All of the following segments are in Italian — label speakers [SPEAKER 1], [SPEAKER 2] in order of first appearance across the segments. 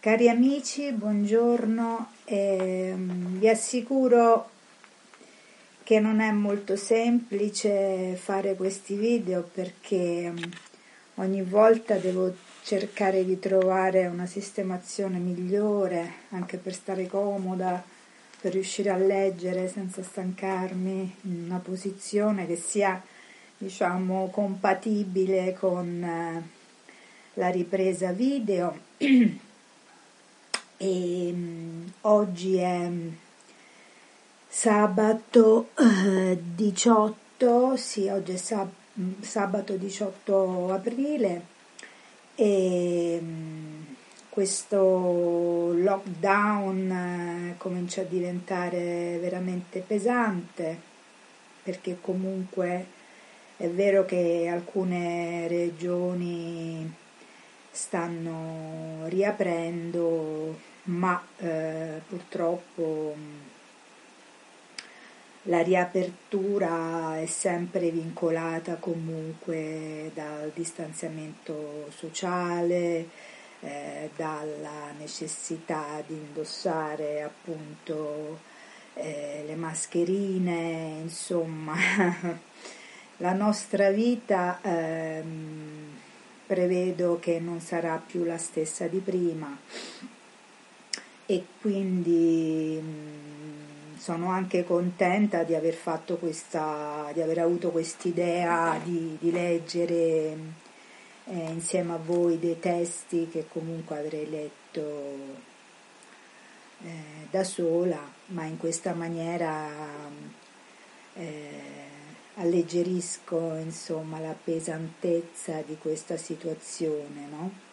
[SPEAKER 1] Cari amici, buongiorno. Eh, vi assicuro che non è molto semplice fare questi video perché mm, ogni volta devo cercare di trovare una sistemazione migliore anche per stare comoda, per riuscire a leggere senza stancarmi in una posizione che sia diciamo compatibile con eh, la ripresa video. e um, oggi è sabato eh, 18, sì, oggi è sab- sabato 18 aprile e um, questo lockdown eh, comincia a diventare veramente pesante perché comunque è vero che alcune regioni stanno riaprendo ma eh, purtroppo la riapertura è sempre vincolata comunque dal distanziamento sociale, eh, dalla necessità di indossare appunto eh, le mascherine, insomma. La nostra vita ehm, prevedo che non sarà più la stessa di prima e quindi mm, sono anche contenta di aver fatto questa, di aver avuto quest'idea di, di leggere eh, insieme a voi dei testi che comunque avrei letto eh, da sola, ma in questa maniera eh, alleggerisco insomma la pesantezza di questa situazione, no?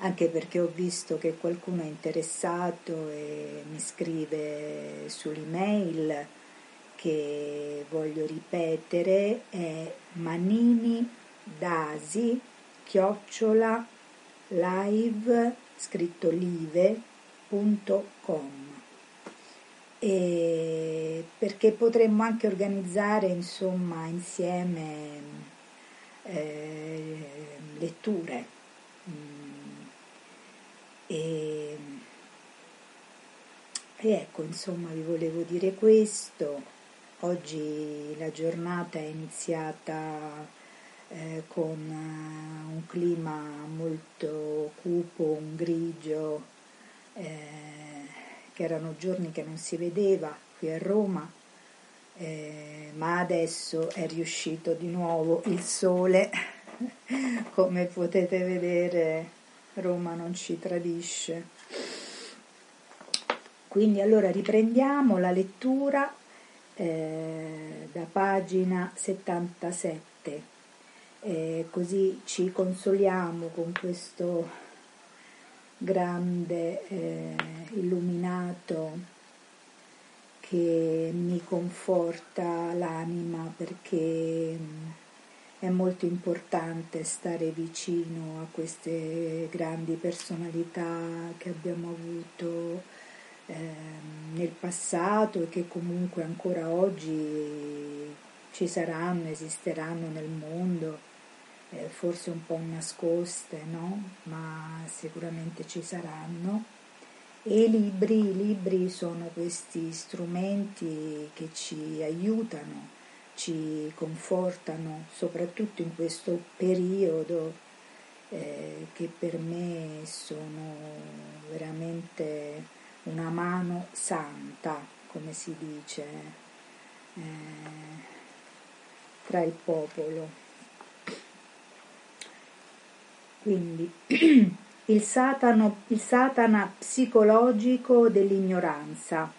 [SPEAKER 1] Anche perché ho visto che qualcuno è interessato e mi scrive sull'email che voglio ripetere è manini dasi chiocciola live scritto live.com e perché potremmo anche organizzare insomma insieme eh, letture e, e ecco, insomma, vi volevo dire questo. Oggi la giornata è iniziata eh, con uh, un clima molto cupo, un grigio, eh, che erano giorni che non si vedeva qui a Roma, eh, ma adesso è riuscito di nuovo il sole, come potete vedere Roma non ci tradisce. Quindi allora riprendiamo la lettura eh, da pagina 77, eh, così ci consoliamo con questo grande eh, illuminato che mi conforta l'anima perché è molto importante stare vicino a queste grandi personalità che abbiamo avuto eh, nel passato e che comunque ancora oggi ci saranno, esisteranno nel mondo, eh, forse un po' nascoste, no? ma sicuramente ci saranno. E i libri, libri sono questi strumenti che ci aiutano ci confortano, soprattutto in questo periodo eh, che per me sono veramente una mano santa, come si dice, eh, tra il popolo. Quindi il, satano, il satana psicologico dell'ignoranza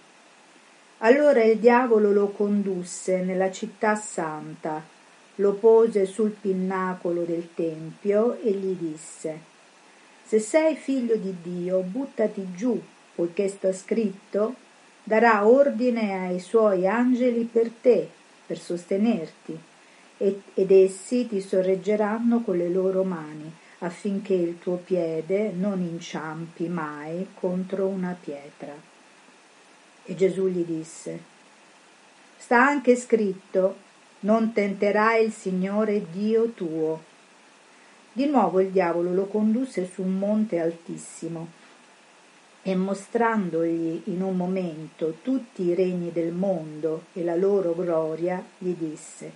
[SPEAKER 1] allora il diavolo lo condusse nella città santa, lo pose sul pinnacolo del tempio e gli disse Se sei figlio di Dio, buttati giù, poiché sta scritto darà ordine ai suoi angeli per te, per sostenerti, ed essi ti sorreggeranno con le loro mani, affinché il tuo piede non inciampi mai contro una pietra. E Gesù gli disse, sta anche scritto, non tenterai il Signore Dio tuo. Di nuovo il diavolo lo condusse su un monte altissimo e mostrandogli in un momento tutti i regni del mondo e la loro gloria, gli disse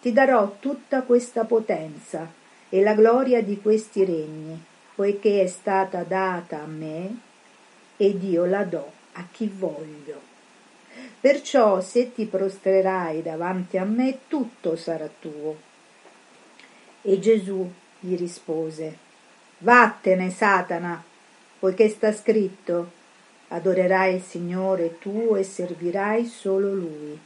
[SPEAKER 1] Ti darò tutta questa potenza e la gloria di questi regni, poiché è stata data a me ed io la do a chi voglio. Perciò se ti prostrerai davanti a me, tutto sarà tuo. E Gesù gli rispose, Vattene, Satana, poiché sta scritto, adorerai il Signore tuo e servirai solo Lui.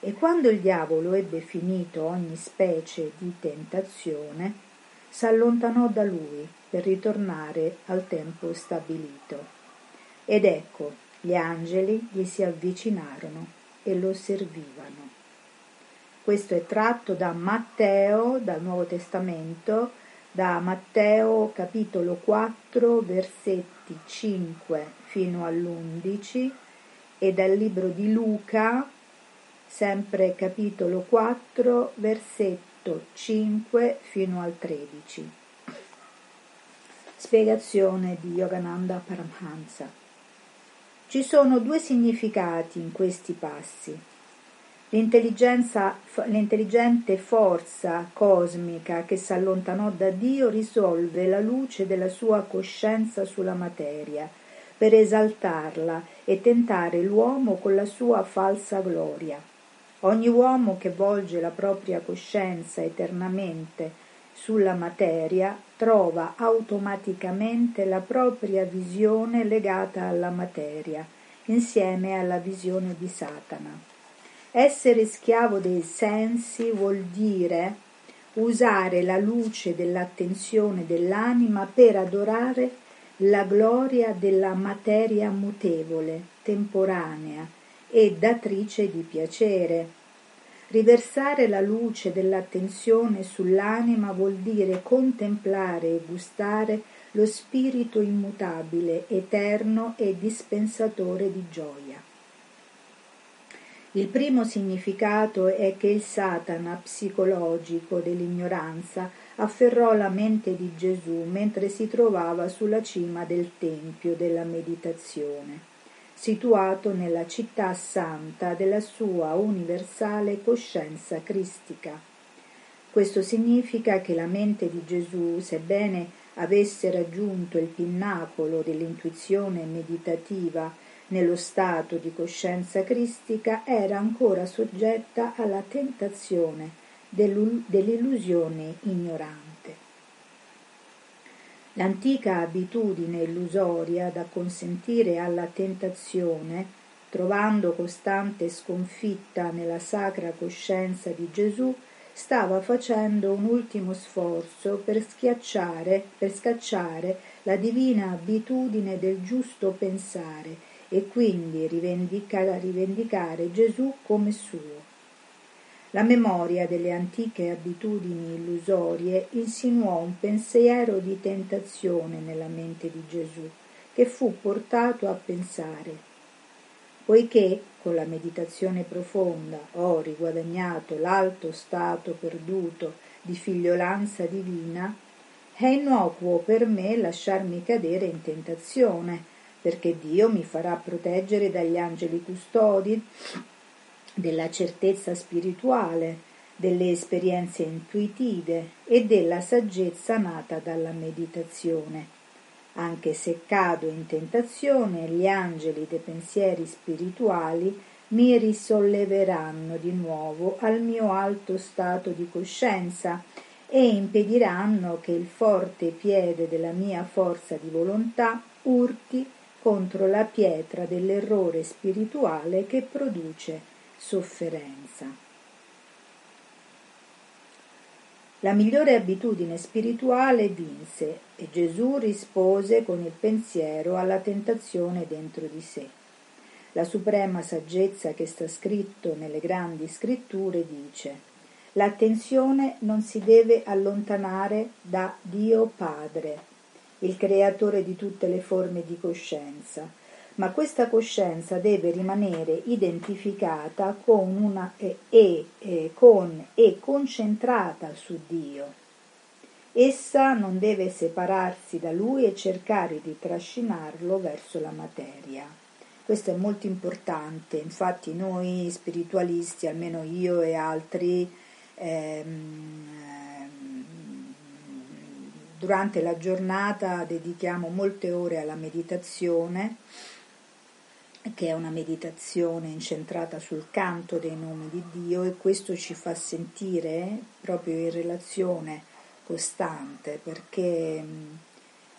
[SPEAKER 1] E quando il diavolo ebbe finito ogni specie di tentazione, s'allontanò da lui per ritornare al tempo stabilito. Ed ecco, gli angeli gli si avvicinarono e lo servivano. Questo è tratto da Matteo, dal Nuovo Testamento, da Matteo capitolo 4 versetti 5 fino all'11 e dal libro di Luca sempre capitolo 4 versetto 5 fino al 13. Spiegazione di Yogananda Paramhansa. Ci sono due significati in questi passi. L'intelligente forza cosmica che si allontanò da Dio risolve la luce della sua coscienza sulla materia per esaltarla e tentare l'uomo con la sua falsa gloria. Ogni uomo che volge la propria coscienza eternamente sulla materia trova automaticamente la propria visione legata alla materia, insieme alla visione di Satana. Essere schiavo dei sensi vuol dire usare la luce dell'attenzione dell'anima per adorare la gloria della materia mutevole, temporanea e datrice di piacere. Riversare la luce dell'attenzione sull'anima vuol dire contemplare e gustare lo spirito immutabile, eterno e dispensatore di gioia. Il primo significato è che il Satana psicologico dell'ignoranza afferrò la mente di Gesù mentre si trovava sulla cima del Tempio della meditazione, situato nella città santa della sua universale coscienza cristica. Questo significa che la mente di Gesù, sebbene avesse raggiunto il pinnacolo dell'intuizione meditativa nello stato di coscienza cristica era ancora soggetta alla tentazione dell'illusione ignorante. L'antica abitudine illusoria da consentire alla tentazione, trovando costante sconfitta nella sacra coscienza di Gesù, stava facendo un ultimo sforzo per schiacciare, per scacciare la divina abitudine del giusto pensare e quindi rivendicare, rivendicare Gesù come suo. La memoria delle antiche abitudini illusorie insinuò un pensiero di tentazione nella mente di Gesù, che fu portato a pensare, poiché con la meditazione profonda ho riguadagnato l'alto stato perduto di figliolanza divina, è innocuo per me lasciarmi cadere in tentazione, perché Dio mi farà proteggere dagli angeli custodi, della certezza spirituale, delle esperienze intuitive e della saggezza nata dalla meditazione. Anche se cado in tentazione, gli angeli dei pensieri spirituali mi risolleveranno di nuovo al mio alto stato di coscienza e impediranno che il forte piede della mia forza di volontà urti contro la pietra dell'errore spirituale che produce sofferenza. La migliore abitudine spirituale vinse e Gesù rispose con il pensiero alla tentazione dentro di sé. La suprema saggezza che sta scritto nelle grandi scritture dice L'attenzione non si deve allontanare da Dio Padre, il creatore di tutte le forme di coscienza, ma questa coscienza deve rimanere identificata con una, e, e, con, e concentrata su Dio. Essa non deve separarsi da lui e cercare di trascinarlo verso la materia. Questo è molto importante, infatti noi spiritualisti, almeno io e altri, ehm, durante la giornata dedichiamo molte ore alla meditazione, che è una meditazione incentrata sul canto dei nomi di Dio e questo ci fa sentire proprio in relazione costante perché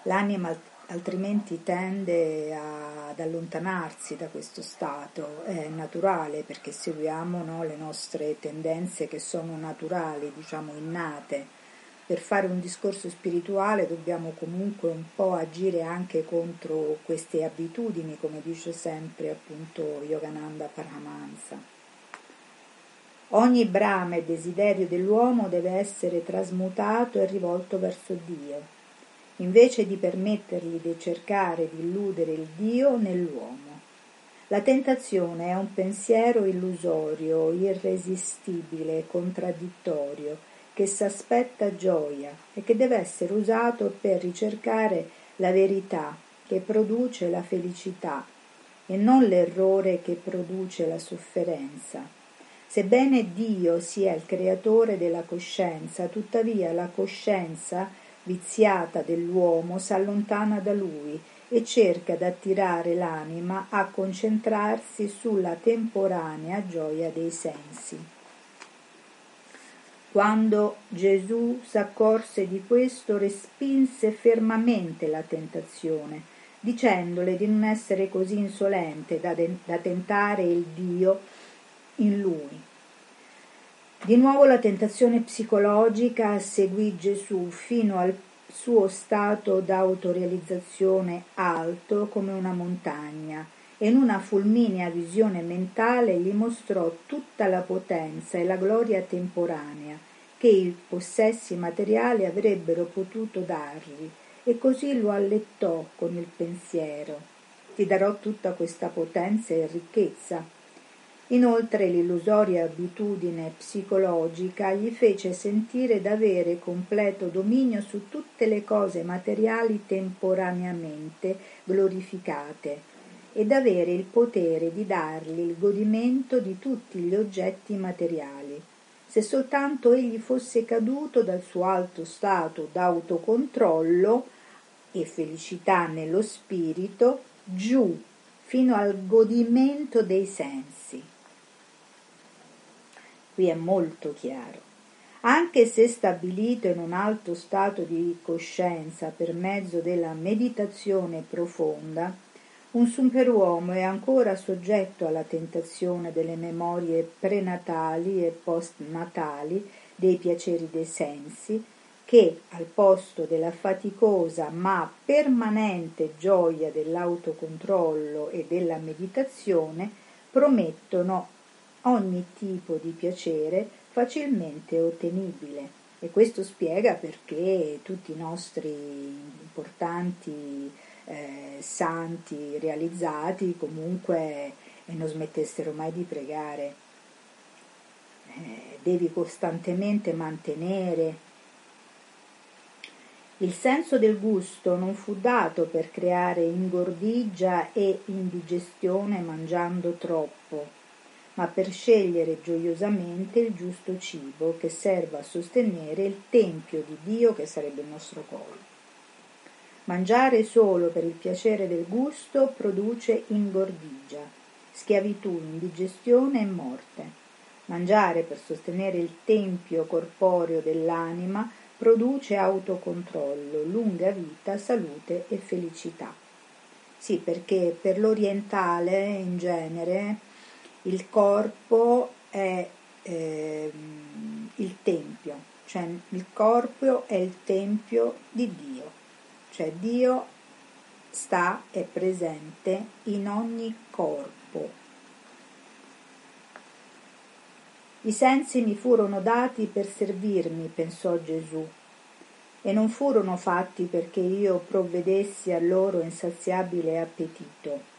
[SPEAKER 1] l'anima altrimenti tende ad allontanarsi da questo stato, è naturale perché seguiamo no, le nostre tendenze che sono naturali, diciamo innate. Per fare un discorso spirituale dobbiamo comunque un po' agire anche contro queste abitudini, come dice sempre appunto Yogananda Paramahansa. Ogni brama e desiderio dell'uomo deve essere trasmutato e rivolto verso Dio, invece di permettergli di cercare di illudere il Dio nell'uomo. La tentazione è un pensiero illusorio, irresistibile, contraddittorio, che s'aspetta gioia e che deve essere usato per ricercare la verità che produce la felicità e non l'errore che produce la sofferenza. Sebbene Dio sia il creatore della coscienza, tuttavia la coscienza viziata dell'uomo s'allontana da lui e cerca d'attirare l'anima a concentrarsi sulla temporanea gioia dei sensi. Quando Gesù s'accorse di questo, respinse fermamente la tentazione, dicendole di non essere così insolente da, de- da tentare il Dio in lui. Di nuovo la tentazione psicologica seguì Gesù fino al suo stato d'autorealizzazione alto come una montagna e in una fulminea visione mentale gli mostrò tutta la potenza e la gloria temporanea che i possessi materiali avrebbero potuto dargli e così lo allettò con il pensiero. Ti darò tutta questa potenza e ricchezza Inoltre l'illusoria abitudine psicologica gli fece sentire d'avere completo dominio su tutte le cose materiali temporaneamente glorificate e d'avere il potere di dargli il godimento di tutti gli oggetti materiali, se soltanto egli fosse caduto dal suo alto stato d'autocontrollo e felicità nello spirito giù fino al godimento dei sensi. Qui è molto chiaro. Anche se stabilito in un alto stato di coscienza per mezzo della meditazione profonda, un superuomo è ancora soggetto alla tentazione delle memorie prenatali e postnatali dei piaceri dei sensi, che al posto della faticosa ma permanente gioia dell'autocontrollo e della meditazione promettono ogni tipo di piacere facilmente ottenibile. E questo spiega perché tutti i nostri importanti eh, santi realizzati comunque eh, non smettessero mai di pregare. Eh, devi costantemente mantenere. Il senso del gusto non fu dato per creare ingordigia e indigestione mangiando troppo ma per scegliere gioiosamente il giusto cibo che serva a sostenere il tempio di Dio che sarebbe il nostro collo. Mangiare solo per il piacere del gusto produce ingordigia, schiavitù, indigestione e morte. Mangiare per sostenere il tempio corporeo dell'anima produce autocontrollo, lunga vita, salute e felicità. Sì, perché per l'orientale in genere il corpo è eh, il tempio, cioè il corpo è il tempio di Dio, cioè Dio sta e presente in ogni corpo. I sensi mi furono dati per servirmi, pensò Gesù, e non furono fatti perché io provvedessi al loro insaziabile appetito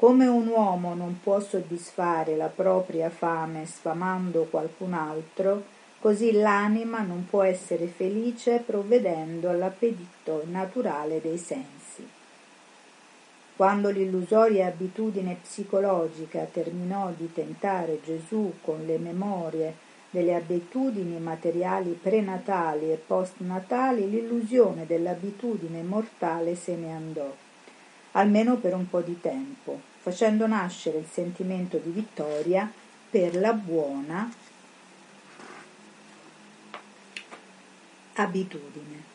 [SPEAKER 1] come un uomo non può soddisfare la propria fame sfamando qualcun altro, Così l'anima non può essere felice provvedendo all'appetito naturale dei sensi. Quando l'illusoria abitudine psicologica terminò di tentare Gesù con le memorie delle abitudini materiali prenatali e postnatali, l'illusione dell'abitudine mortale se ne andò, almeno per un po' di tempo, facendo nascere il sentimento di vittoria per la buona abitudine.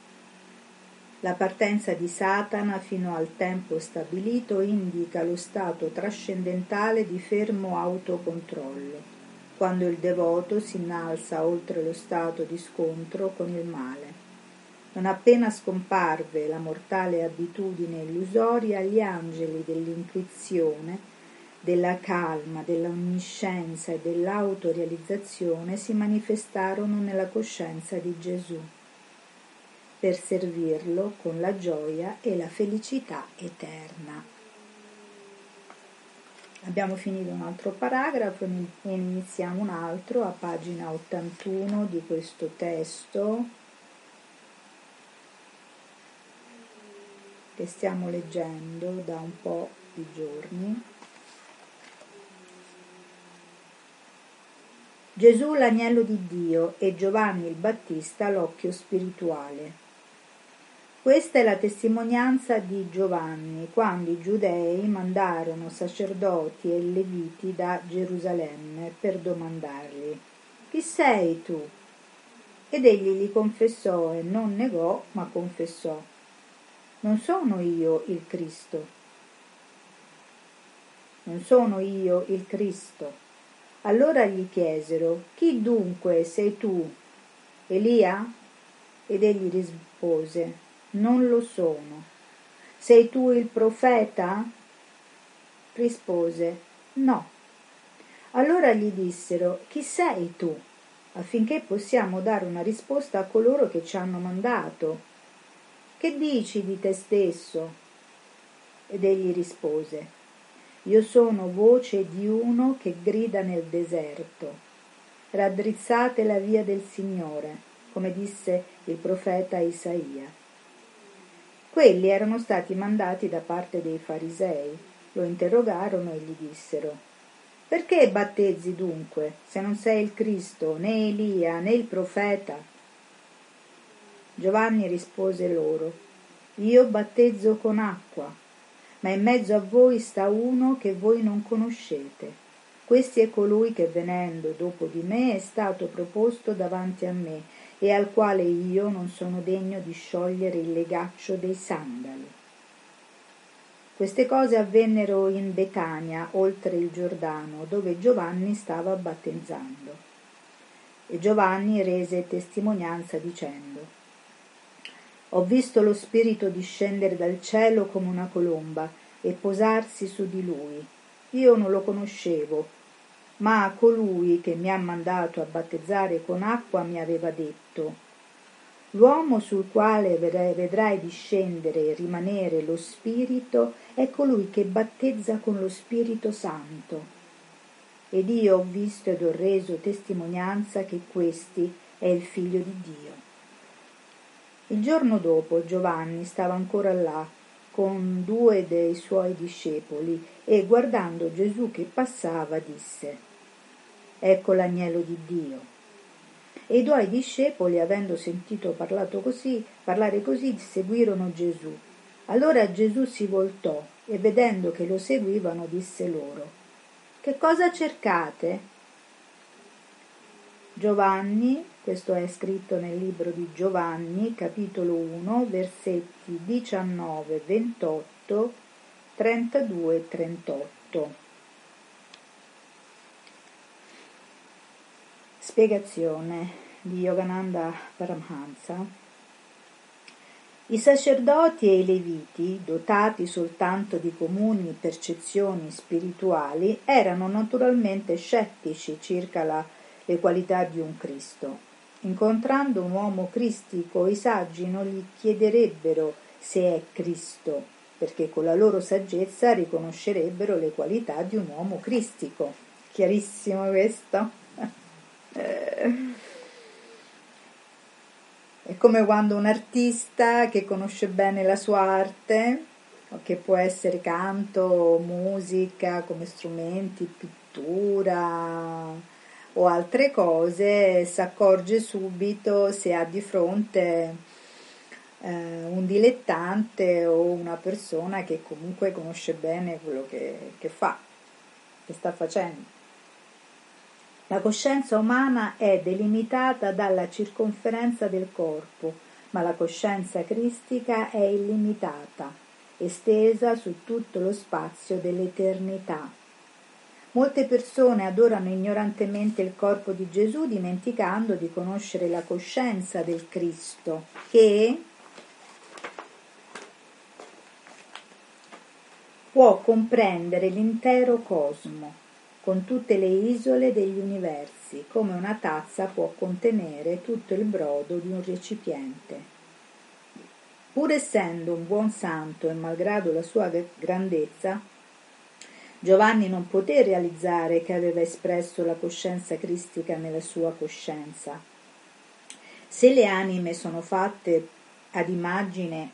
[SPEAKER 1] La partenza di Satana fino al tempo stabilito indica lo stato trascendentale di fermo autocontrollo, quando il devoto si innalza oltre lo stato di scontro con il male. Non appena scomparve la mortale abitudine illusoria, gli angeli dell'intuizione, della calma, dell'onniscienza e dell'autorealizzazione si manifestarono nella coscienza di Gesù per servirlo con la gioia e la felicità eterna. Abbiamo finito un altro paragrafo e iniziamo un altro a pagina 81 di questo testo che stiamo leggendo da un po' di giorni. Gesù l'agnello di Dio e Giovanni il Battista l'occhio spirituale. Questa è la testimonianza di Giovanni, quando i giudei mandarono sacerdoti e leviti da Gerusalemme per domandargli Chi sei tu? Ed egli gli confessò e non negò, ma confessò Non sono io il Cristo. Non sono io il Cristo. Allora gli chiesero Chi dunque sei tu? Elia? Ed egli rispose non lo sono. Sei tu il profeta? Rispose, no. Allora gli dissero, chi sei tu? affinché possiamo dare una risposta a coloro che ci hanno mandato. Che dici di te stesso? Ed egli rispose, io sono voce di uno che grida nel deserto. Raddrizzate la via del Signore, come disse il profeta Isaia. Quelli erano stati mandati da parte dei farisei. Lo interrogarono e gli dissero Perché battezzi dunque, se non sei il Cristo, né Elia, né il profeta? Giovanni rispose loro Io battezzo con acqua, ma in mezzo a voi sta uno che voi non conoscete. Questi è colui che venendo dopo di me è stato proposto davanti a me e al quale io non sono degno di sciogliere il legaccio dei sandali. Queste cose avvennero in Betania, oltre il Giordano, dove Giovanni stava battezzando. E Giovanni rese testimonianza dicendo Ho visto lo Spirito discendere dal cielo come una colomba e posarsi su di lui. Io non lo conoscevo, ma colui che mi ha mandato a battezzare con acqua mi aveva detto L'uomo sul quale vedrai discendere e rimanere lo Spirito è colui che battezza con lo Spirito Santo. Ed io ho visto ed ho reso testimonianza che questi è il figlio di Dio. Il giorno dopo Giovanni stava ancora là con due dei suoi discepoli e guardando Gesù che passava disse Ecco l'agnello di Dio. E i due discepoli, avendo sentito così, parlare così, seguirono Gesù. Allora Gesù si voltò e vedendo che lo seguivano disse loro Che cosa cercate? Giovanni, questo è scritto nel libro di Giovanni, capitolo 1, versetti 19, 28, 32 e 38. Spiegazione di Yogananda Paramhansa. I sacerdoti e i leviti, dotati soltanto di comuni percezioni spirituali, erano naturalmente scettici circa la le qualità di un Cristo. Incontrando un uomo cristico, i saggi non gli chiederebbero se è Cristo, perché con la loro saggezza riconoscerebbero le qualità di un uomo cristico. Chiarissimo questo? È come quando un artista che conosce bene la sua arte, che può essere canto, musica come strumenti, pittura o altre cose, si accorge subito se ha di fronte eh, un dilettante o una persona che comunque conosce bene quello che, che fa, che sta facendo. La coscienza umana è delimitata dalla circonferenza del corpo, ma la coscienza cristica è illimitata, estesa su tutto lo spazio dell'eternità. Molte persone adorano ignorantemente il corpo di Gesù dimenticando di conoscere la coscienza del Cristo, che può comprendere l'intero cosmo con tutte le isole degli universi, come una tazza può contenere tutto il brodo di un recipiente. Pur essendo un buon santo e malgrado la sua grandezza, Giovanni non poté realizzare che aveva espresso la coscienza cristica nella sua coscienza. Se le anime sono fatte ad immagine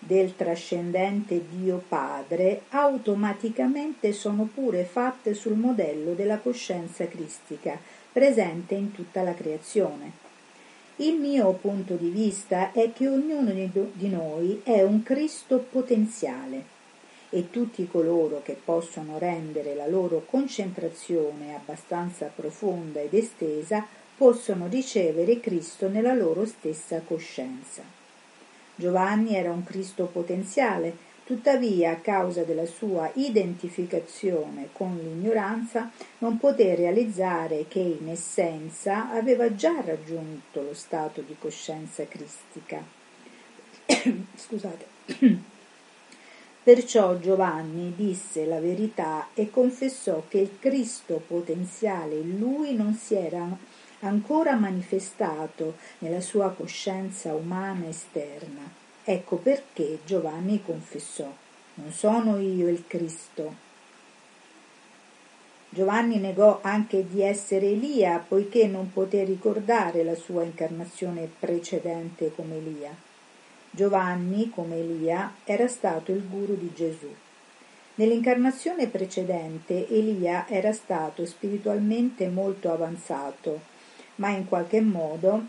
[SPEAKER 1] del trascendente Dio Padre automaticamente sono pure fatte sul modello della coscienza cristica presente in tutta la creazione. Il mio punto di vista è che ognuno di noi è un Cristo potenziale e tutti coloro che possono rendere la loro concentrazione abbastanza profonda ed estesa possono ricevere Cristo nella loro stessa coscienza. Giovanni era un Cristo potenziale, tuttavia a causa della sua identificazione con l'ignoranza non poté realizzare che in essenza aveva già raggiunto lo stato di coscienza cristica. Scusate. Perciò Giovanni disse la verità e confessò che il Cristo potenziale in lui non si era ancora manifestato nella sua coscienza umana esterna. Ecco perché Giovanni confessò, non sono io il Cristo. Giovanni negò anche di essere Elia, poiché non poté ricordare la sua incarnazione precedente come Elia. Giovanni, come Elia, era stato il guru di Gesù. Nell'incarnazione precedente Elia era stato spiritualmente molto avanzato ma in qualche modo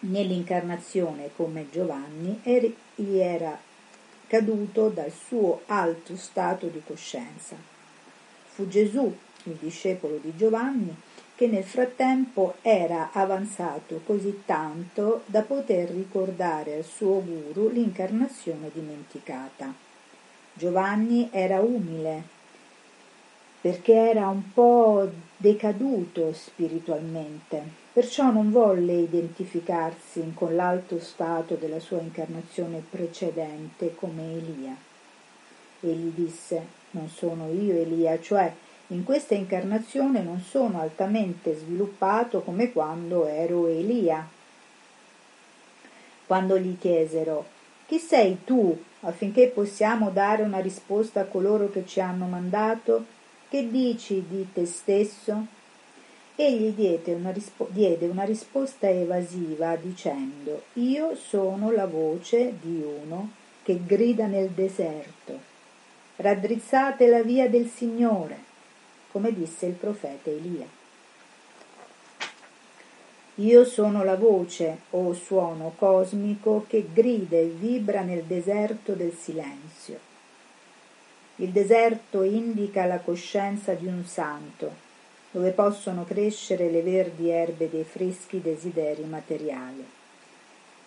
[SPEAKER 1] nell'incarnazione come Giovanni gli era caduto dal suo alto stato di coscienza. Fu Gesù, il discepolo di Giovanni, che nel frattempo era avanzato così tanto da poter ricordare al suo guru l'incarnazione dimenticata. Giovanni era umile perché era un po' decaduto spiritualmente, perciò non volle identificarsi con l'alto stato della sua incarnazione precedente come Elia. Egli disse, non sono io Elia, cioè in questa incarnazione non sono altamente sviluppato come quando ero Elia. Quando gli chiesero, chi sei tu affinché possiamo dare una risposta a coloro che ci hanno mandato? Che dici di te stesso? Egli diede una, rispo- diede una risposta evasiva dicendo Io sono la voce di uno che grida nel deserto. Raddrizzate la via del Signore, come disse il profeta Elia. Io sono la voce o suono cosmico che grida e vibra nel deserto del silenzio. Il deserto indica la coscienza di un santo, dove possono crescere le verdi erbe dei freschi desideri materiali.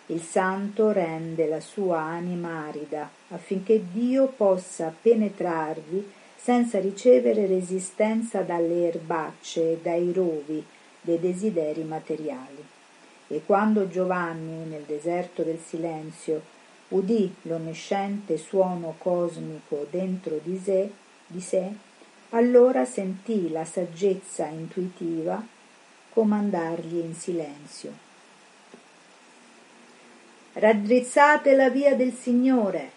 [SPEAKER 1] Il santo rende la sua anima arida affinché Dio possa penetrarvi senza ricevere resistenza dalle erbacce e dai rovi dei desideri materiali. E quando Giovanni, nel deserto del silenzio, udì l'onnisciente suono cosmico dentro di sé, di sé, allora sentì la saggezza intuitiva comandargli in silenzio. Raddrizzate la via del Signore,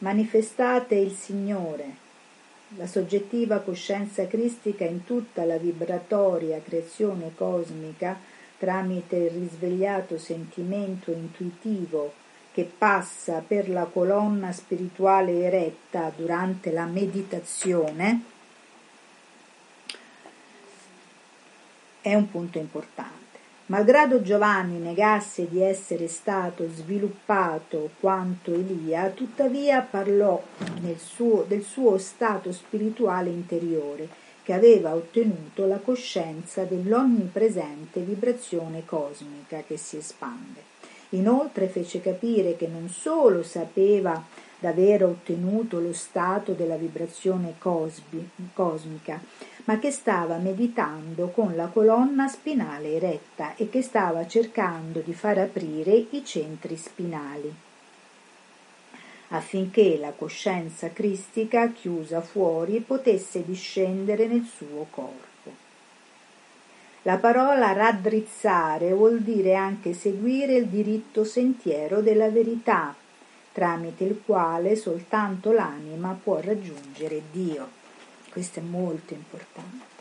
[SPEAKER 1] manifestate il Signore, la soggettiva coscienza cristica in tutta la vibratoria creazione cosmica tramite il risvegliato sentimento intuitivo che passa per la colonna spirituale eretta durante la meditazione, è un punto importante. Malgrado Giovanni negasse di essere stato sviluppato quanto Elia, tuttavia parlò suo, del suo stato spirituale interiore, che aveva ottenuto la coscienza dell'onnipresente vibrazione cosmica che si espande. Inoltre fece capire che non solo sapeva d'aver ottenuto lo stato della vibrazione cosbi, cosmica, ma che stava meditando con la colonna spinale eretta e che stava cercando di far aprire i centri spinali affinché la coscienza cristica chiusa fuori potesse discendere nel suo corpo. La parola raddrizzare vuol dire anche seguire il diritto sentiero della verità, tramite il quale soltanto l'anima può raggiungere Dio. Questo è molto importante.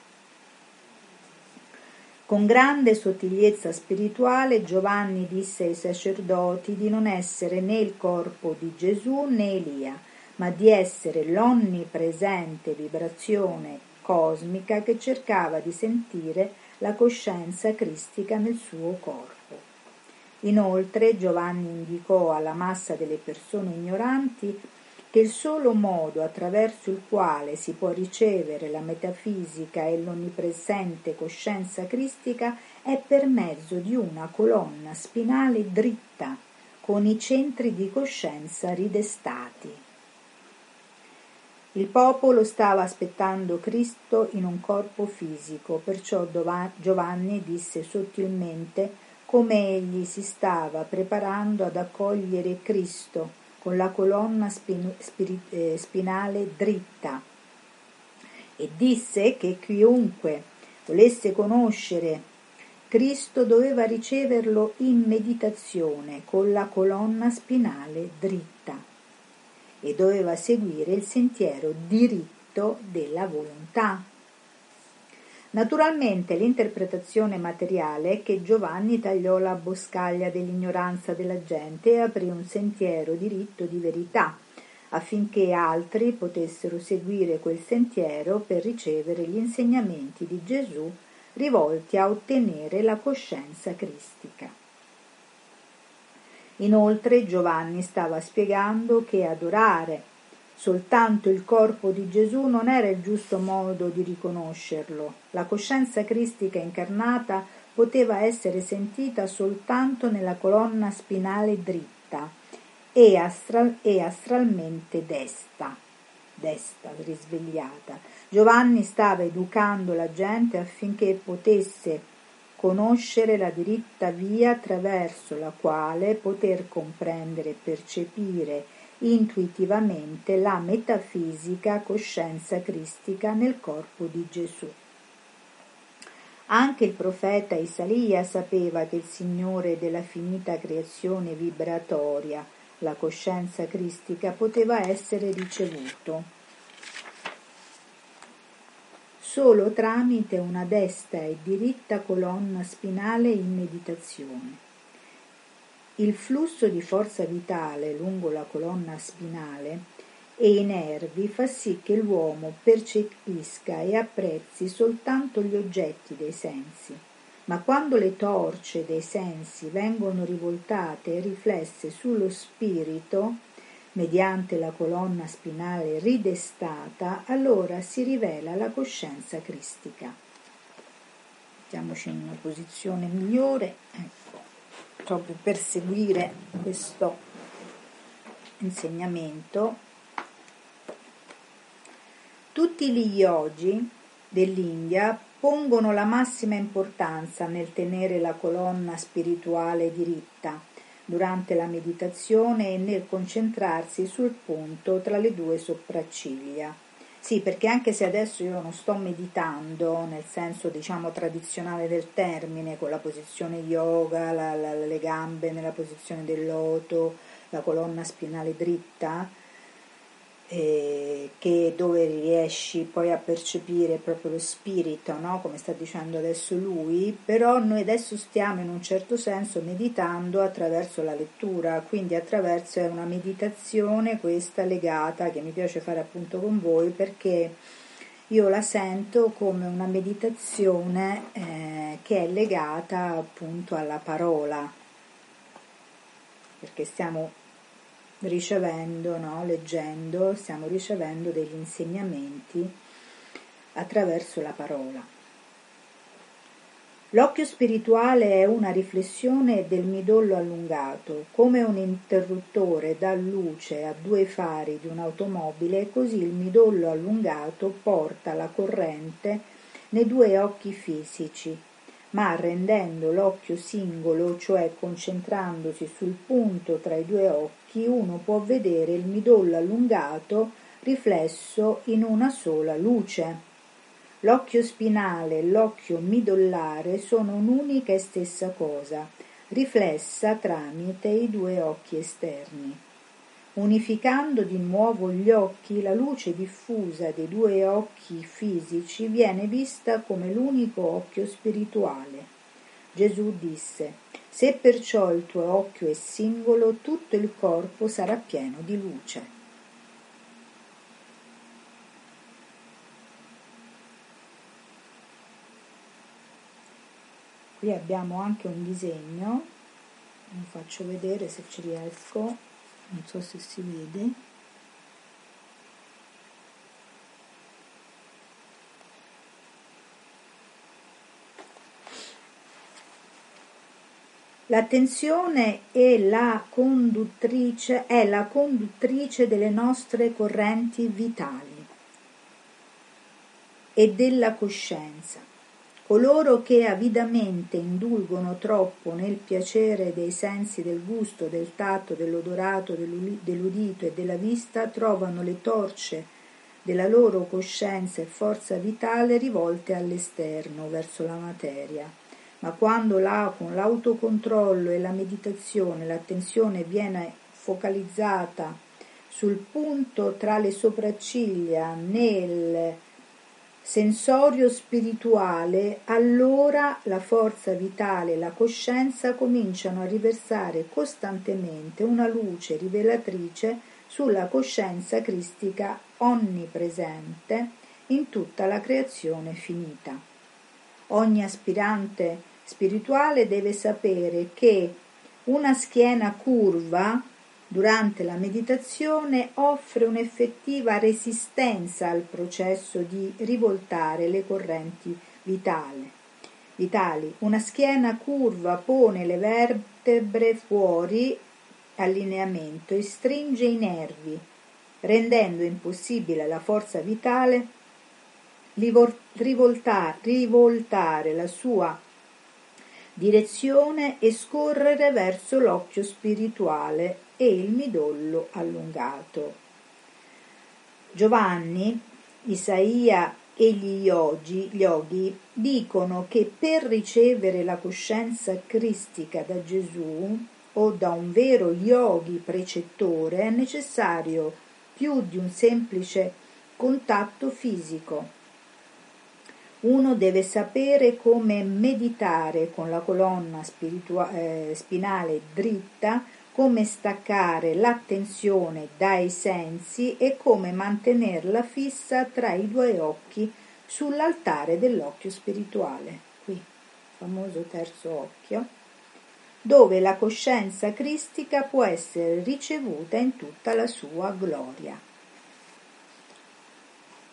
[SPEAKER 1] Con grande sottigliezza spirituale Giovanni disse ai sacerdoti di non essere né il corpo di Gesù né Elia, ma di essere l'onnipresente vibrazione cosmica che cercava di sentire la coscienza cristica nel suo corpo. Inoltre Giovanni indicò alla massa delle persone ignoranti che il solo modo attraverso il quale si può ricevere la metafisica e l'onnipresente coscienza cristica è per mezzo di una colonna spinale dritta, con i centri di coscienza ridestati. Il popolo stava aspettando Cristo in un corpo fisico, perciò Giovanni disse sottilmente come egli si stava preparando ad accogliere Cristo con la colonna spin- spirit- eh, spinale dritta e disse che chiunque volesse conoscere Cristo doveva riceverlo in meditazione con la colonna spinale dritta e doveva seguire il sentiero diritto della volontà. Naturalmente l'interpretazione materiale è che Giovanni tagliò la boscaglia dell'ignoranza della gente e aprì un sentiero diritto di verità, affinché altri potessero seguire quel sentiero per ricevere gli insegnamenti di Gesù rivolti a ottenere la coscienza cristica. Inoltre Giovanni stava spiegando che adorare Soltanto il corpo di Gesù non era il giusto modo di riconoscerlo. La coscienza cristica incarnata poteva essere sentita soltanto nella colonna spinale dritta e, astral, e astralmente desta, desta, risvegliata. Giovanni stava educando la gente affinché potesse conoscere la diritta via attraverso la quale poter comprendere e percepire intuitivamente la metafisica coscienza cristica nel corpo di Gesù. Anche il profeta Isaia sapeva che il Signore della finita creazione vibratoria, la coscienza cristica, poteva essere ricevuto solo tramite una desta e diritta colonna spinale in meditazione. Il flusso di forza vitale lungo la colonna spinale e i nervi fa sì che l'uomo percepisca e apprezzi soltanto gli oggetti dei sensi, ma quando le torce dei sensi vengono rivoltate e riflesse sullo spirito, mediante la colonna spinale ridestata, allora si rivela la coscienza cristica. Mettiamoci in una posizione migliore. Ecco proprio per seguire questo insegnamento, tutti gli yogi dell'India pongono la massima importanza nel tenere la colonna spirituale diritta durante la meditazione e nel concentrarsi sul punto tra le due sopracciglia. Sì, perché anche se adesso io non sto meditando nel senso diciamo tradizionale del termine, con la posizione yoga, la, la, le gambe nella posizione del loto, la colonna spinale dritta, eh, che dove riesci poi a percepire proprio lo spirito, no? come sta dicendo adesso lui, però noi adesso stiamo in un certo senso meditando attraverso la lettura, quindi attraverso una meditazione questa legata che mi piace fare appunto con voi perché io la sento come una meditazione eh, che è legata appunto alla parola, perché stiamo ricevendo, no? leggendo, stiamo ricevendo degli insegnamenti attraverso la parola. L'occhio spirituale è una riflessione del midollo allungato, come un interruttore dà luce a due fari di un'automobile, così il midollo allungato porta la corrente nei due occhi fisici, ma rendendo l'occhio singolo, cioè concentrandosi sul punto tra i due occhi, uno può vedere il midollo allungato riflesso in una sola luce. L'occhio spinale e l'occhio midollare sono un'unica e stessa cosa, riflessa tramite i due occhi esterni. Unificando di nuovo gli occhi, la luce diffusa dei due occhi fisici viene vista come l'unico occhio spirituale. Gesù disse, se perciò il tuo occhio è singolo, tutto il corpo sarà pieno di luce. Qui abbiamo anche un disegno, vi faccio vedere se ci riesco. Non so se si vede L'attenzione è la conduttrice, è la conduttrice delle nostre correnti vitali e della coscienza. Coloro che avidamente indulgono troppo nel piacere dei sensi del gusto, del tatto, dell'odorato, dell'udito e della vista trovano le torce della loro coscienza e forza vitale rivolte all'esterno, verso la materia. Ma quando là, con l'autocontrollo e la meditazione l'attenzione viene focalizzata sul punto tra le sopracciglia, nel sensorio spirituale, allora la forza vitale e la coscienza cominciano a riversare costantemente una luce rivelatrice sulla coscienza cristica onnipresente in tutta la creazione finita. Ogni aspirante spirituale deve sapere che una schiena curva durante la meditazione offre un'effettiva resistenza al processo di rivoltare le correnti vitali. vitali. Una schiena curva pone le vertebre fuori allineamento e stringe i nervi, rendendo impossibile alla forza vitale rivoltare, rivoltare la sua direzione e scorrere verso l'occhio spirituale e il midollo allungato. Giovanni, Isaia e gli yogi, gli yogi dicono che per ricevere la coscienza cristica da Gesù o da un vero yogi precettore è necessario più di un semplice contatto fisico. Uno deve sapere come meditare con la colonna spiritua- eh, spinale dritta come staccare l'attenzione dai sensi e come mantenerla fissa tra i due occhi sull'altare dell'occhio spirituale, qui, famoso terzo occhio, dove la coscienza cristica può essere ricevuta in tutta la sua gloria.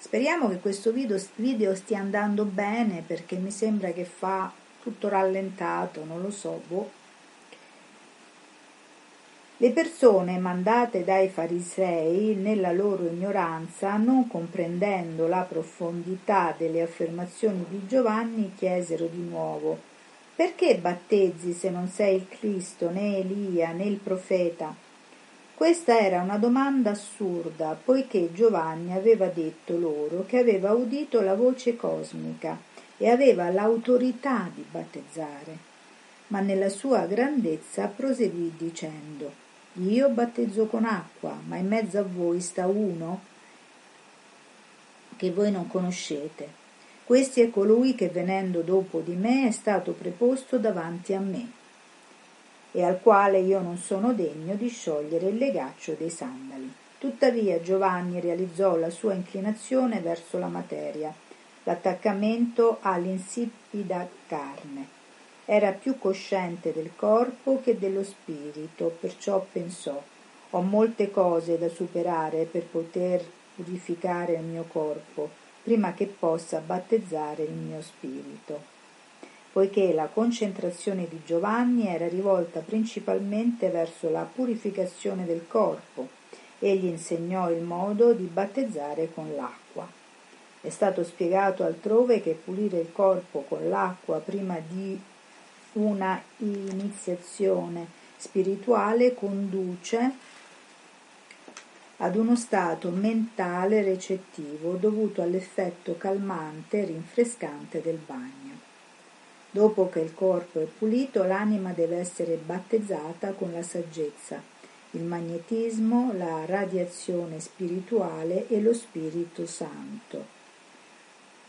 [SPEAKER 1] Speriamo che questo video, video stia andando bene perché mi sembra che fa tutto rallentato, non lo so, boh. Le persone mandate dai farisei, nella loro ignoranza, non comprendendo la profondità delle affermazioni di Giovanni, chiesero di nuovo Perché battezzi se non sei il Cristo, né Elia, né il profeta? Questa era una domanda assurda, poiché Giovanni aveva detto loro che aveva udito la voce cosmica e aveva l'autorità di battezzare. Ma nella sua grandezza proseguì dicendo Io battezzo con acqua, ma in mezzo a voi sta uno che voi non conoscete. Questi è colui che venendo dopo di me è stato preposto davanti a me e al quale io non sono degno di sciogliere il legaccio dei sandali. Tuttavia Giovanni realizzò la sua inclinazione verso la materia, l'attaccamento all'insipida carne. Era più cosciente del corpo che dello spirito, perciò pensò ho molte cose da superare per poter purificare il mio corpo prima che possa battezzare il mio spirito poiché la concentrazione di Giovanni era rivolta principalmente verso la purificazione del corpo. Egli insegnò il modo di battezzare con l'acqua. È stato spiegato altrove che pulire il corpo con l'acqua prima di una iniziazione spirituale conduce ad uno stato mentale recettivo dovuto all'effetto calmante e rinfrescante del bagno. Dopo che il corpo è pulito, l'anima deve essere battezzata con la saggezza, il magnetismo, la radiazione spirituale e lo Spirito Santo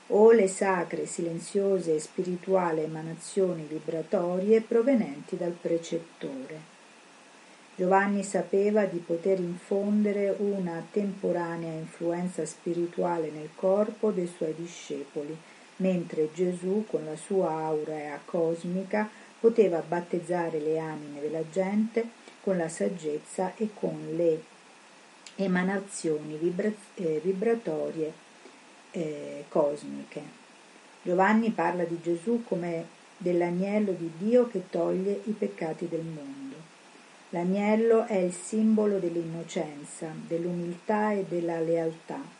[SPEAKER 1] o le sacre, silenziose e spirituali emanazioni vibratorie provenienti dal precettore. Giovanni sapeva di poter infondere una temporanea influenza spirituale nel corpo dei suoi discepoli mentre Gesù con la sua aurea cosmica poteva battezzare le anime della gente con la saggezza e con le emanazioni vibra- eh, vibratorie eh, cosmiche. Giovanni parla di Gesù come dell'agnello di Dio che toglie i peccati del mondo. L'agnello è il simbolo dell'innocenza, dell'umiltà e della lealtà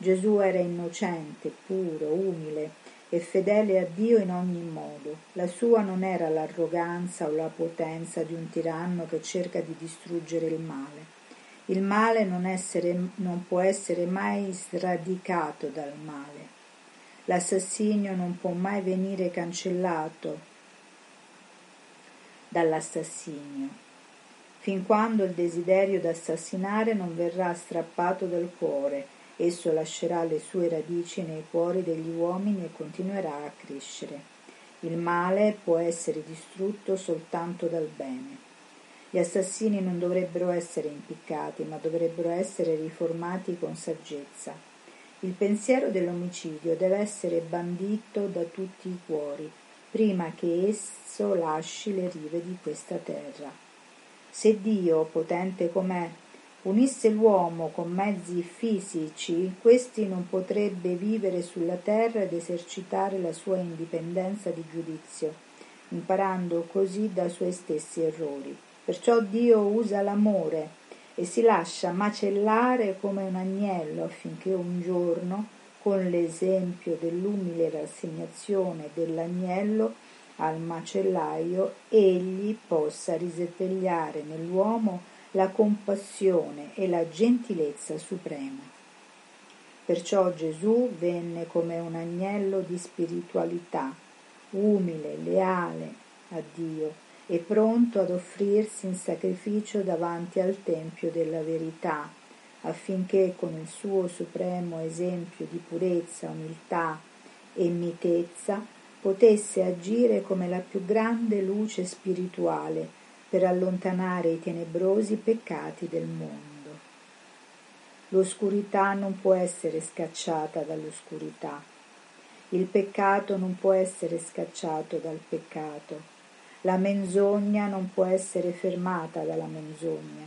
[SPEAKER 1] Gesù era innocente, puro, umile e fedele a Dio in ogni modo. La sua non era l'arroganza o la potenza di un tiranno che cerca di distruggere il male. Il male non, essere, non può essere mai sradicato dal male. L'assassinio non può mai venire cancellato dall'assassinio, fin quando il desiderio d'assassinare non verrà strappato dal cuore Esso lascerà le sue radici nei cuori degli uomini e continuerà a crescere. Il male può essere distrutto soltanto dal bene. Gli assassini non dovrebbero essere impiccati, ma dovrebbero essere riformati con saggezza. Il pensiero dell'omicidio deve essere bandito da tutti i cuori, prima che esso lasci le rive di questa terra. Se Dio, potente com'è, unisse l'uomo con mezzi fisici, questi non potrebbe vivere sulla terra ed esercitare la sua indipendenza di giudizio, imparando così dai suoi stessi errori. Perciò Dio usa l'amore e si lascia macellare come un agnello affinché un giorno, con l'esempio dell'umile rassegnazione dell'agnello al macellaio, egli possa risvegliare nell'uomo la compassione e la gentilezza suprema. Perciò Gesù venne come un agnello di spiritualità, umile, leale a Dio e pronto ad offrirsi in sacrificio davanti al Tempio della verità, affinché con il suo supremo esempio di purezza, umiltà e mitezza potesse agire come la più grande luce spirituale per allontanare i tenebrosi peccati del mondo. L'oscurità non può essere scacciata dall'oscurità. Il peccato non può essere scacciato dal peccato. La menzogna non può essere fermata dalla menzogna.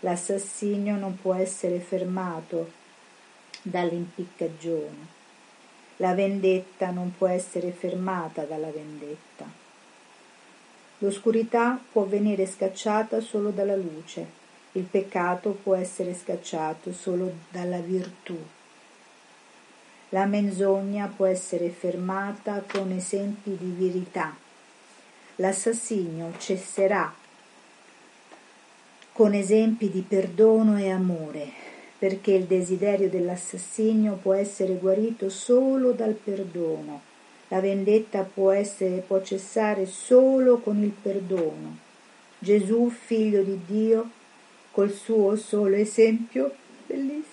[SPEAKER 1] L'assassinio non può essere fermato dall'impiccagione. La vendetta non può essere fermata dalla vendetta. L'oscurità può venire scacciata solo dalla luce, il peccato può essere scacciato solo dalla virtù. La menzogna può essere fermata con esempi di verità. L'assassinio cesserà con esempi di perdono e amore, perché il desiderio dell'assassinio può essere guarito solo dal perdono la vendetta può, essere, può cessare solo con il perdono. Gesù, figlio di Dio, col suo solo esempio, bellissimo.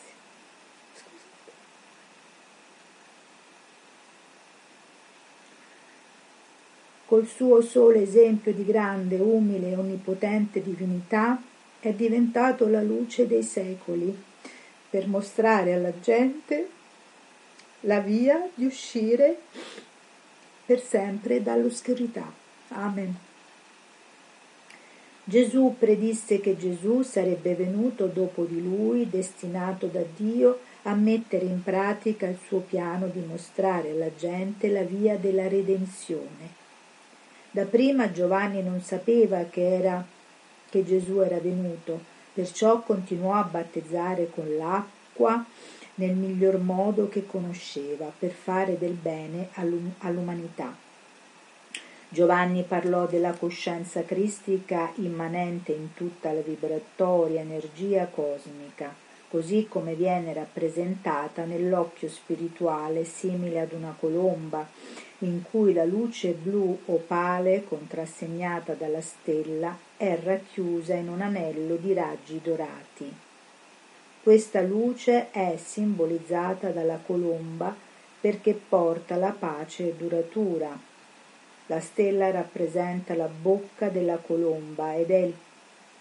[SPEAKER 1] Col suo solo esempio di grande, umile e onnipotente divinità, è diventato la luce dei secoli per mostrare alla gente la via di uscire per sempre dall'oscurità. Amen. Gesù predisse che Gesù sarebbe venuto dopo di lui, destinato da Dio a mettere in pratica il suo piano di mostrare alla gente la via della redenzione. Dapprima Giovanni non sapeva che, era, che Gesù era venuto, perciò continuò a battezzare con l'acqua nel miglior modo che conosceva per fare del bene all'umanità. Giovanni parlò della coscienza cristica immanente in tutta la vibratoria energia cosmica, così come viene rappresentata nell'occhio spirituale simile ad una colomba, in cui la luce blu opale contrassegnata dalla stella è racchiusa in un anello di raggi dorati. Questa luce è simbolizzata dalla colomba perché porta la pace duratura. La stella rappresenta la bocca della colomba ed è il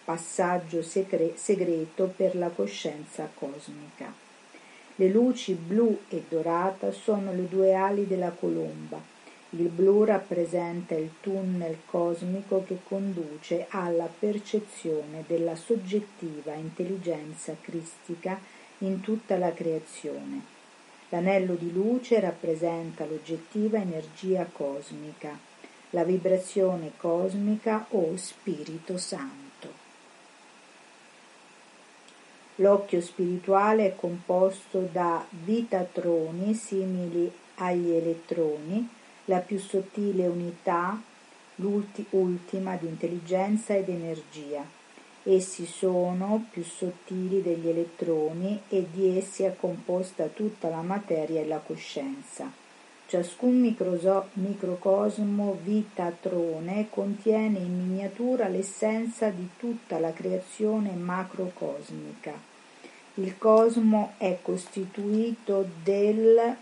[SPEAKER 1] passaggio segre- segreto per la coscienza cosmica. Le luci blu e dorata sono le due ali della colomba il blu rappresenta il tunnel cosmico che conduce alla percezione della soggettiva intelligenza cristica in tutta la creazione. L'anello di luce rappresenta l'oggettiva energia cosmica, la vibrazione cosmica o Spirito Santo. L'occhio spirituale è composto da vitatroni simili agli elettroni la più sottile unità, l'ultima di intelligenza ed energia. Essi sono più sottili degli elettroni e di essi è composta tutta la materia e la coscienza. Ciascun microcosmo vitatrone contiene in miniatura l'essenza di tutta la creazione macrocosmica. Il cosmo è costituito del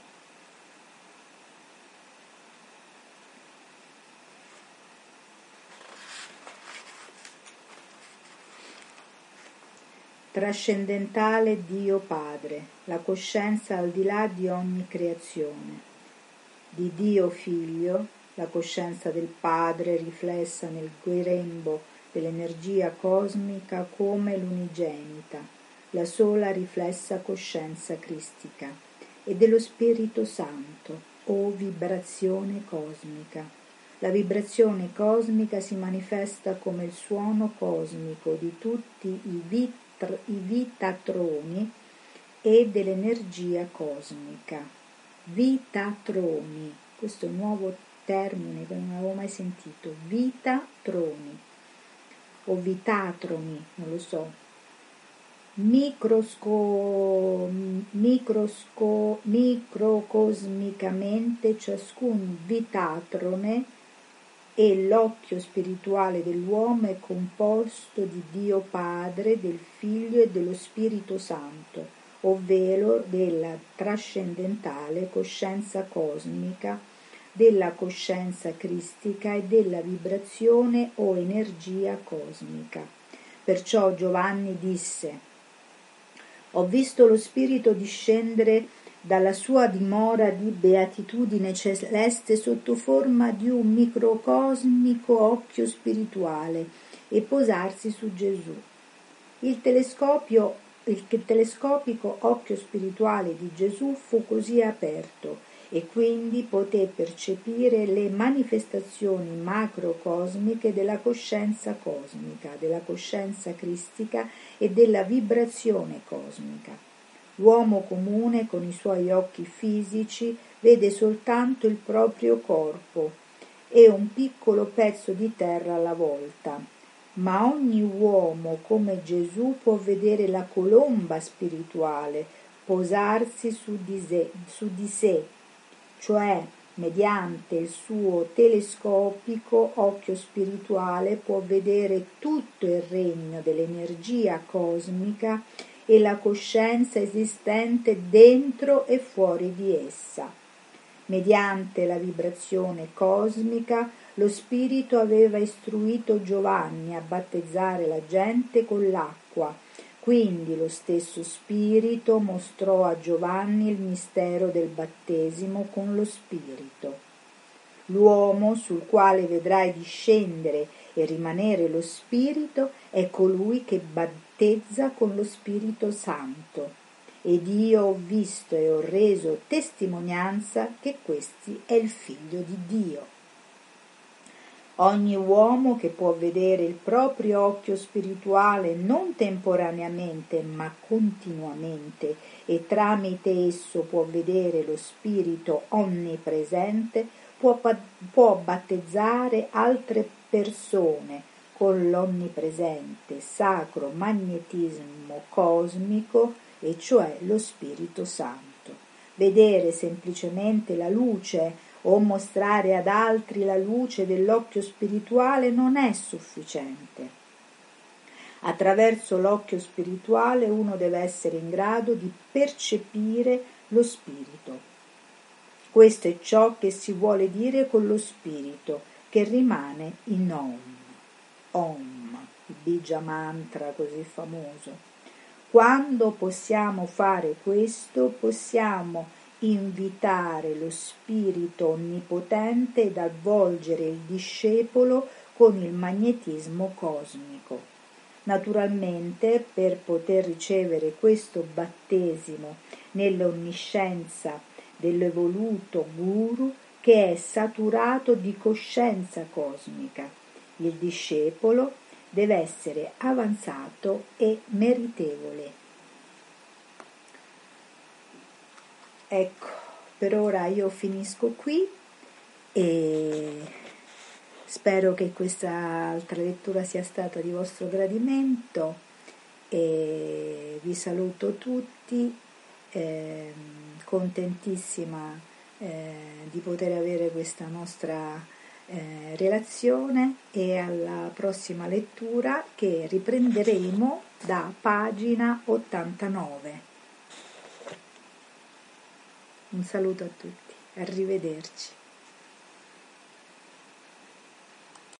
[SPEAKER 1] trascendentale Dio Padre, la coscienza al di là di ogni creazione, di Dio Figlio, la coscienza del Padre riflessa nel grembo dell'energia cosmica come l'unigenita, la sola riflessa coscienza cristica, e dello Spirito Santo, o vibrazione cosmica. La vibrazione cosmica si manifesta come il suono cosmico di tutti i vit- i vitatroni e dell'energia cosmica. Vitatroni, questo è un nuovo termine che non avevo mai sentito, vitatroni o vitatroni, non lo so. Microsco, microsco, microcosmicamente ciascun vitatrone e l'occhio spirituale dell'uomo è composto di Dio Padre, del Figlio e dello Spirito Santo, ovvero della trascendentale coscienza cosmica, della coscienza cristica e della vibrazione o energia cosmica. Perciò Giovanni disse Ho visto lo Spirito discendere dalla sua dimora di beatitudine celeste sotto forma di un microcosmico occhio spirituale e posarsi su Gesù. Il il telescopico occhio spirituale di Gesù fu così aperto e quindi poté percepire le manifestazioni macrocosmiche della coscienza cosmica, della coscienza cristica e della vibrazione cosmica. L'uomo comune con i suoi occhi fisici vede soltanto il proprio corpo e un piccolo pezzo di terra alla volta, ma ogni uomo come Gesù può vedere la colomba spirituale posarsi su di sé, su di sé cioè mediante il suo telescopico occhio spirituale può vedere tutto il regno dell'energia cosmica e la coscienza esistente dentro e fuori di essa. Mediante la vibrazione cosmica lo Spirito aveva istruito Giovanni a battezzare la gente con l'acqua. Quindi lo stesso Spirito mostrò a Giovanni il mistero del battesimo con lo Spirito. L'uomo sul quale vedrai discendere e rimanere lo Spirito è colui che battezza con lo Spirito Santo ed io ho visto e ho reso testimonianza che questi è il figlio di Dio. Ogni uomo che può vedere il proprio occhio spirituale non temporaneamente ma continuamente e tramite esso può vedere lo spirito onnipresente può, può battezzare altre persone con l'onnipresente sacro magnetismo cosmico e cioè lo Spirito Santo. Vedere semplicemente la luce o mostrare ad altri la luce dell'occhio spirituale non è sufficiente. Attraverso l'occhio spirituale uno deve essere in grado di percepire lo spirito. Questo è ciò che si vuole dire con lo spirito, che rimane in Om. Om, il Bija Mantra così famoso. Quando possiamo fare questo, possiamo invitare lo Spirito Onnipotente ad avvolgere il discepolo con il magnetismo cosmico. Naturalmente, per poter ricevere questo battesimo nell'onniscienza dell'evoluto guru che è saturato di coscienza cosmica, il discepolo deve essere avanzato e meritevole. Ecco, per ora io finisco qui e spero che questa altra lettura sia stata di vostro gradimento e vi saluto tutti, eh, contentissima eh, di poter avere questa nostra eh, relazione e alla prossima lettura che riprenderemo da pagina 89. Un saluto a tutti, arrivederci.